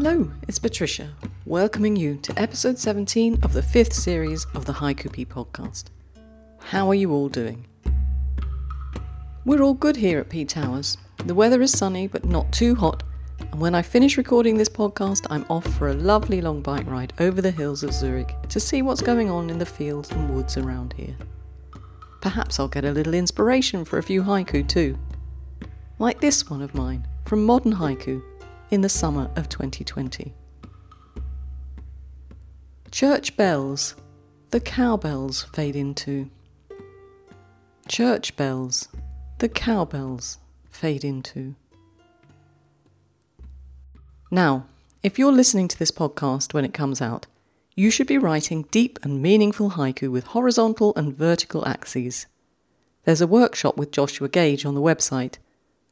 Hello, it's Patricia, welcoming you to episode 17 of the fifth series of the Haiku podcast. How are you all doing? We're all good here at Pea Towers. The weather is sunny but not too hot, and when I finish recording this podcast, I'm off for a lovely long bike ride over the hills of Zurich to see what's going on in the fields and woods around here. Perhaps I'll get a little inspiration for a few haiku too. Like this one of mine from Modern Haiku in the summer of 2020. Church bells, the cowbells fade into. Church bells, the cowbells fade into. Now, if you're listening to this podcast when it comes out, you should be writing deep and meaningful haiku with horizontal and vertical axes. There's a workshop with Joshua Gage on the website,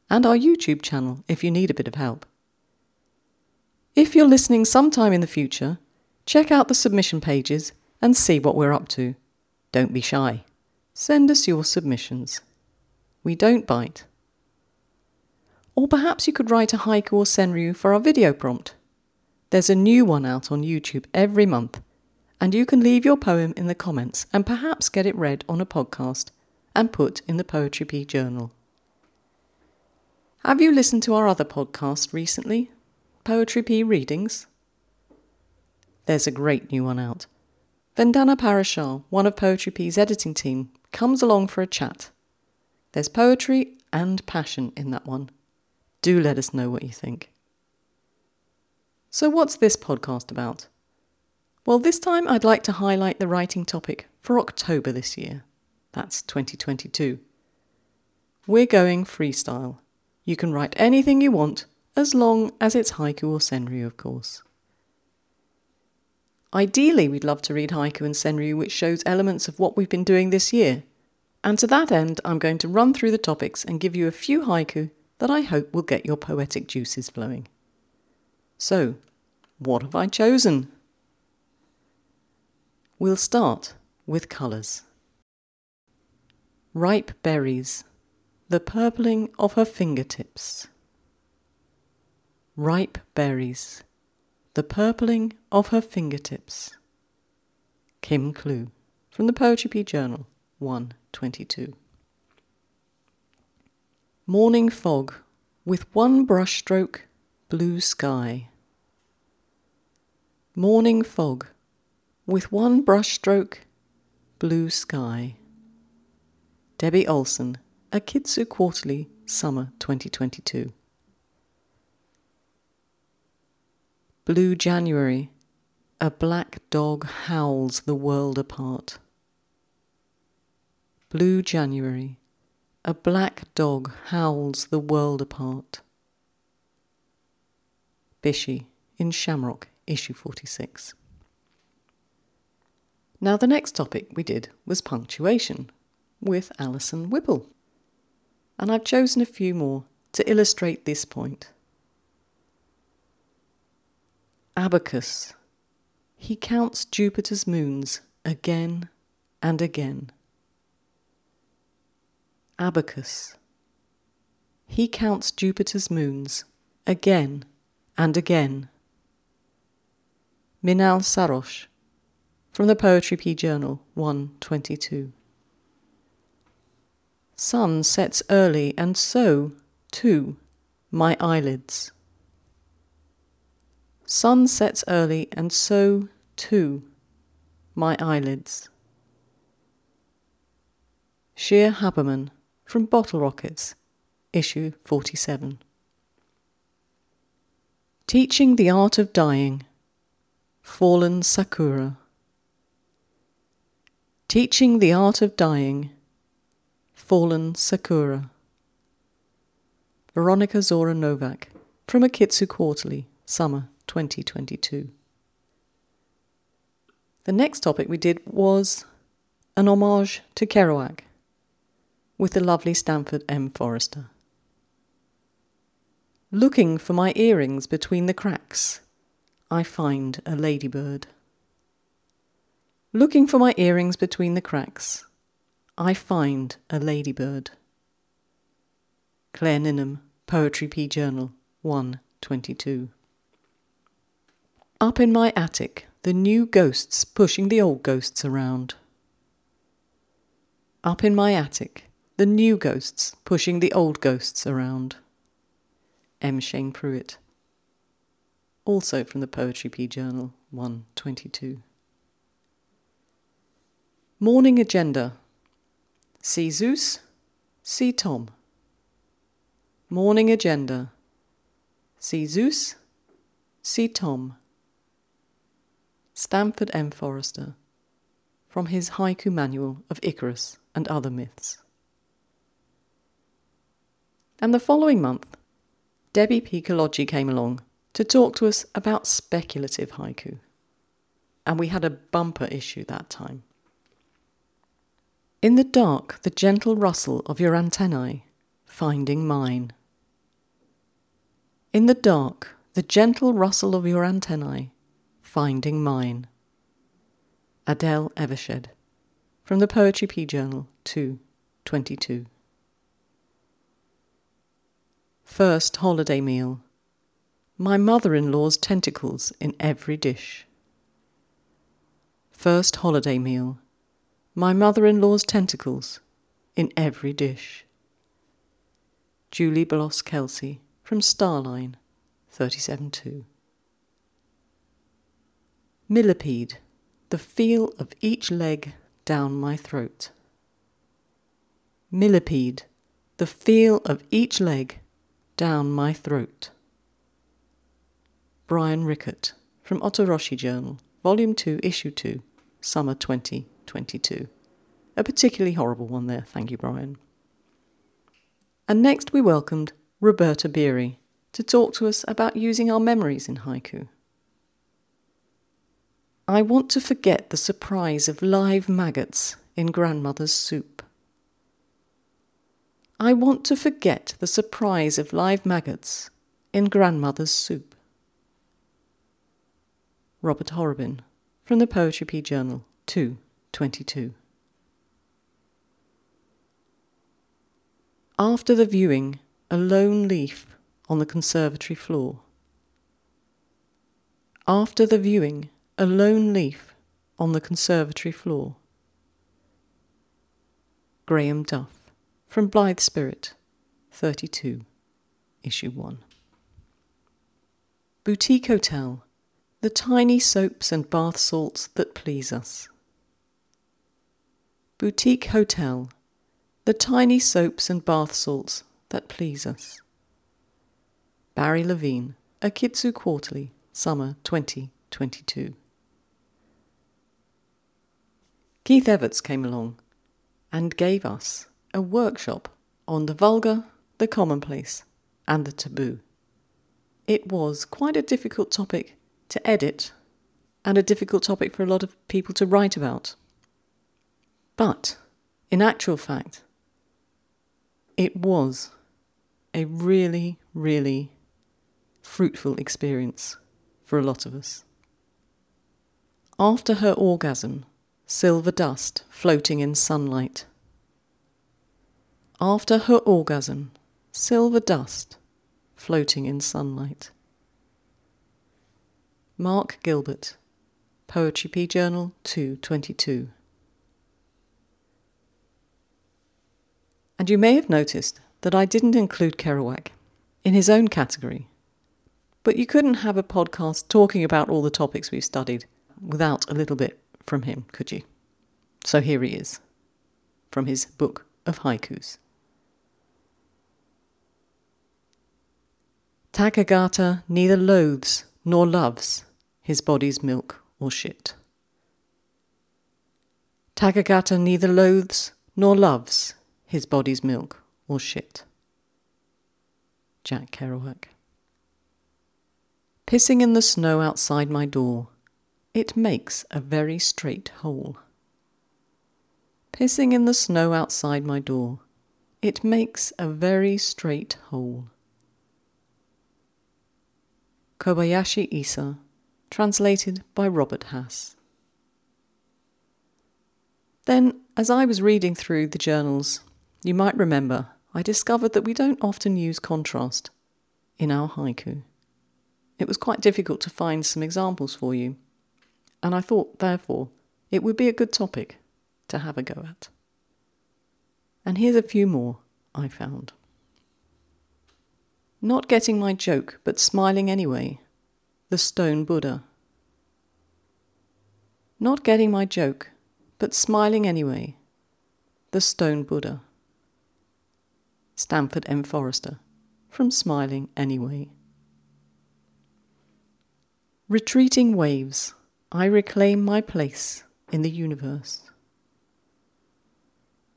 and our YouTube channel if you need a bit of help. If you're listening sometime in the future, check out the submission pages and see what we're up to. Don't be shy. Send us your submissions. We don't bite. Or perhaps you could write a haiku or senryu for our video prompt. There's a new one out on YouTube every month, and you can leave your poem in the comments and perhaps get it read on a podcast and put in the Poetry Pea Journal. Have you listened to our other podcast recently? Poetry Pea readings? There's a great new one out. Vandana Parashar, one of Poetry Pea's editing team, comes along for a chat. There's poetry and passion in that one. Do let us know what you think. So, what's this podcast about? Well, this time I'd like to highlight the writing topic for October this year. That's 2022. We're going freestyle. You can write anything you want as long as it's haiku or senryu, of course. Ideally, we'd love to read haiku and senryu which shows elements of what we've been doing this year. And to that end, I'm going to run through the topics and give you a few haiku that I hope will get your poetic juices flowing. So, what have I chosen? We'll start with colours. Ripe berries, the purpling of her fingertips ripe berries, the purpling of her fingertips. Kim Klugh, from the Poetry Journal, 122. Morning fog, with one brushstroke, blue sky. Morning fog, with one brushstroke, blue sky. Debbie Olson, Akitsu Quarterly, Summer 2022. Blue January, a black dog howls the world apart. Blue January, a black dog howls the world apart. Bishy in Shamrock, issue 46. Now, the next topic we did was punctuation with Alison Whipple. And I've chosen a few more to illustrate this point. Abacus. He counts Jupiter's moons again and again. Abacus. He counts Jupiter's moons again and again. Minal Sarosh, from the Poetry Pea Journal, 122. Sun sets early, and so, too, my eyelids. Sun sets early, and so, too, my eyelids. Shir Haberman from Bottle Rockets, issue 47. Teaching the Art of Dying, Fallen Sakura. Teaching the Art of Dying, Fallen Sakura. Veronica Zora Novak from Akitsu Quarterly, Summer 2022. The next topic we did was an homage to Kerouac with the lovely Stanford M. Forrester. Looking for my earrings between the cracks, I find a ladybird. Looking for my earrings between the cracks, I find a ladybird. Claire Ninham, Poetry Pea. Journal, 122. Up in my attic, the new ghosts pushing the old ghosts around. Up in my attic, the new ghosts pushing the old ghosts around. M. Shane Pruitt. Also from the Poetry Pea Journal 122. Morning Agenda. See Zeus, see Tom. Morning Agenda. See Zeus, see Tom. Stanford M. Forrester. From his Haiku Manual of Icarus and Other Myths. And the following month, Debbie Piccologi came along to talk to us about speculative haiku. And we had a bumper issue that time. In the dark, the gentle rustle of your antennae, finding mine. In the dark, the gentle rustle of your antennae, finding mine. Adele Evershed, from the Poetry P Journal 222. First holiday meal. My mother in law's tentacles in every dish. First holiday meal my mother in law's tentacles in every dish. Julie Bloss Kelsey from Starline 372. Millipede, the feel of each leg down my throat. Millipede, the feel of each leg down my throat. Bryan Rickert from Otoroshi Journal, Volume 2, Issue 2, Summer 2022. A particularly horrible one there, thank you, Brian. And next we welcomed Roberta Beery to talk to us about using our memories in haiku. I want to forget the surprise of live maggots in grandmother's soup. I want to forget the surprise of live maggots in grandmother's soup. Robert Horobin from the Poetry Journal 2 22. After the viewing, a lone leaf on the conservatory floor. After the viewing, a lone leaf on the conservatory floor. Graham Duff, from Blithe Spirit, 32, Issue 1. Boutique Hotel, the tiny soaps and bath salts that please us. Boutique Hotel, the tiny soaps and bath salts that please us. Barry Levine, Akitsu Quarterly, Summer 2022. Keith Evetts came along and gave us a workshop on the vulgar, the commonplace, and the taboo. It was quite a difficult topic to edit and a difficult topic for a lot of people to write about. But, in actual fact, it was a really, really fruitful experience for a lot of us. After her orgasm, silver dust floating in sunlight. After her orgasm, silver dust floating in sunlight. Mark Gilbert, Poetry Pea Journal 222. And you may have noticed that I didn't include Kerouac in his own category. But you couldn't have a podcast talking about all the topics we've studied without a little bit from him, could you? So here he is, from his book of haikus. Tathagata neither loathes nor loves his body's milk or shit. Tathagata neither loathes nor loves his body's milk or shit. Jack Kerouac. Pissing in the snow outside my door, it makes a very straight hole. Pissing in the snow outside my door, it makes a very straight hole. Kobayashi Isa, translated by Robert Hass. Then, as I was reading through the journals you might remember I discovered that we don't often use contrast in our haiku. it was quite difficult to find some examples for you, and I thought, therefore, it would be a good topic to have a go at. And here's a few more I found. Not getting my joke, but smiling anyway. The Stone Buddha. Not getting my joke, but smiling anyway. The Stone Buddha. Stanford M. Forrester. From Smiling Anyway. Retreating waves, I reclaim my place in the universe.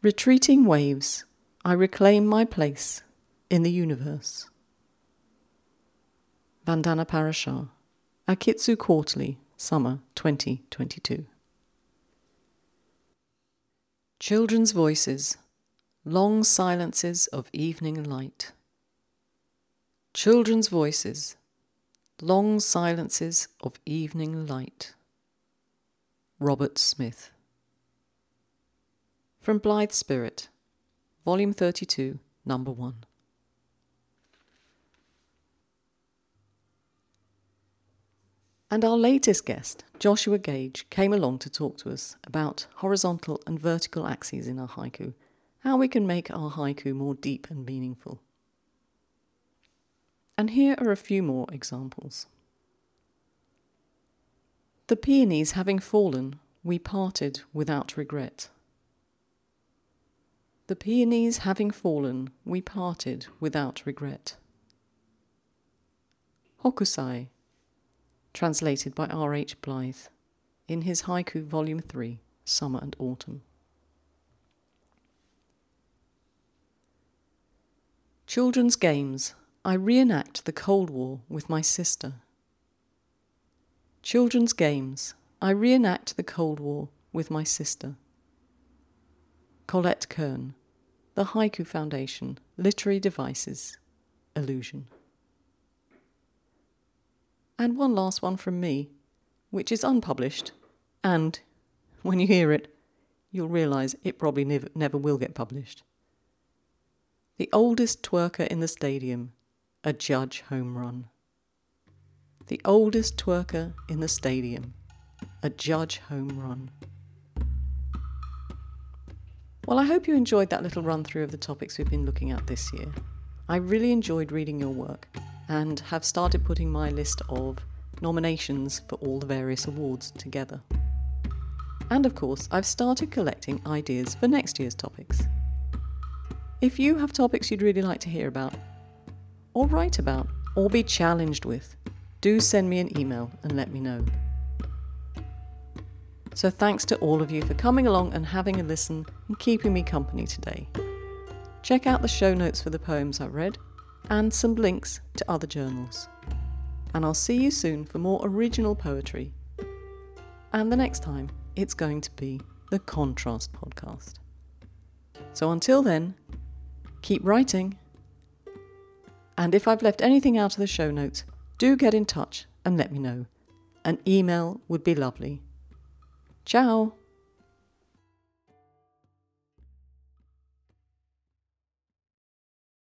Retreating waves, I reclaim my place in the universe. Vandana Parashar, Akitsu Quarterly, Summer 2022. Children's Voices, Long Silences of Evening Light. Children's Voices, Long Silences of Evening Light. Robert Smith. From Blithe Spirit, Volume 32, Number 1. And our latest guest, Joshua Gage, came along to talk to us about horizontal and vertical axes in our haiku, how we can make our haiku more deep and meaningful. And here are a few more examples. The peonies having fallen, we parted without regret. The peonies having fallen, we parted without regret. Hokusai, translated by R. H. Blyth, in his Haiku Volume 3, Summer and Autumn. Children's Games. I reenact the Cold War with my sister. Children's Games. I reenact the Cold War with my sister. Colette Kern. The Haiku Foundation, Literary Devices, Illusion. And one last one from me, which is unpublished, and when you hear it, you'll realise it probably never, never will get published. The oldest twerker in the stadium, a judge home run. The oldest twerker in the stadium, a judge home run. Well, I hope you enjoyed that little run through of the topics we've been looking at this year. I really enjoyed reading your work and have started putting my list of nominations for all the various awards together. And of course, I've started collecting ideas for next year's topics. If you have topics you'd really like to hear about, or write about, or be challenged with, do send me an email and let me know. So thanks to all of you for coming along and having a listen and keeping me company today. Check out the show notes for the poems I've read and some links to other journals. And I'll see you soon for more original poetry. And the next time, it's going to be the Contrast Podcast. So until then, keep writing. And if I've left anything out of the show notes, do get in touch and let me know. An email would be lovely. Ciao!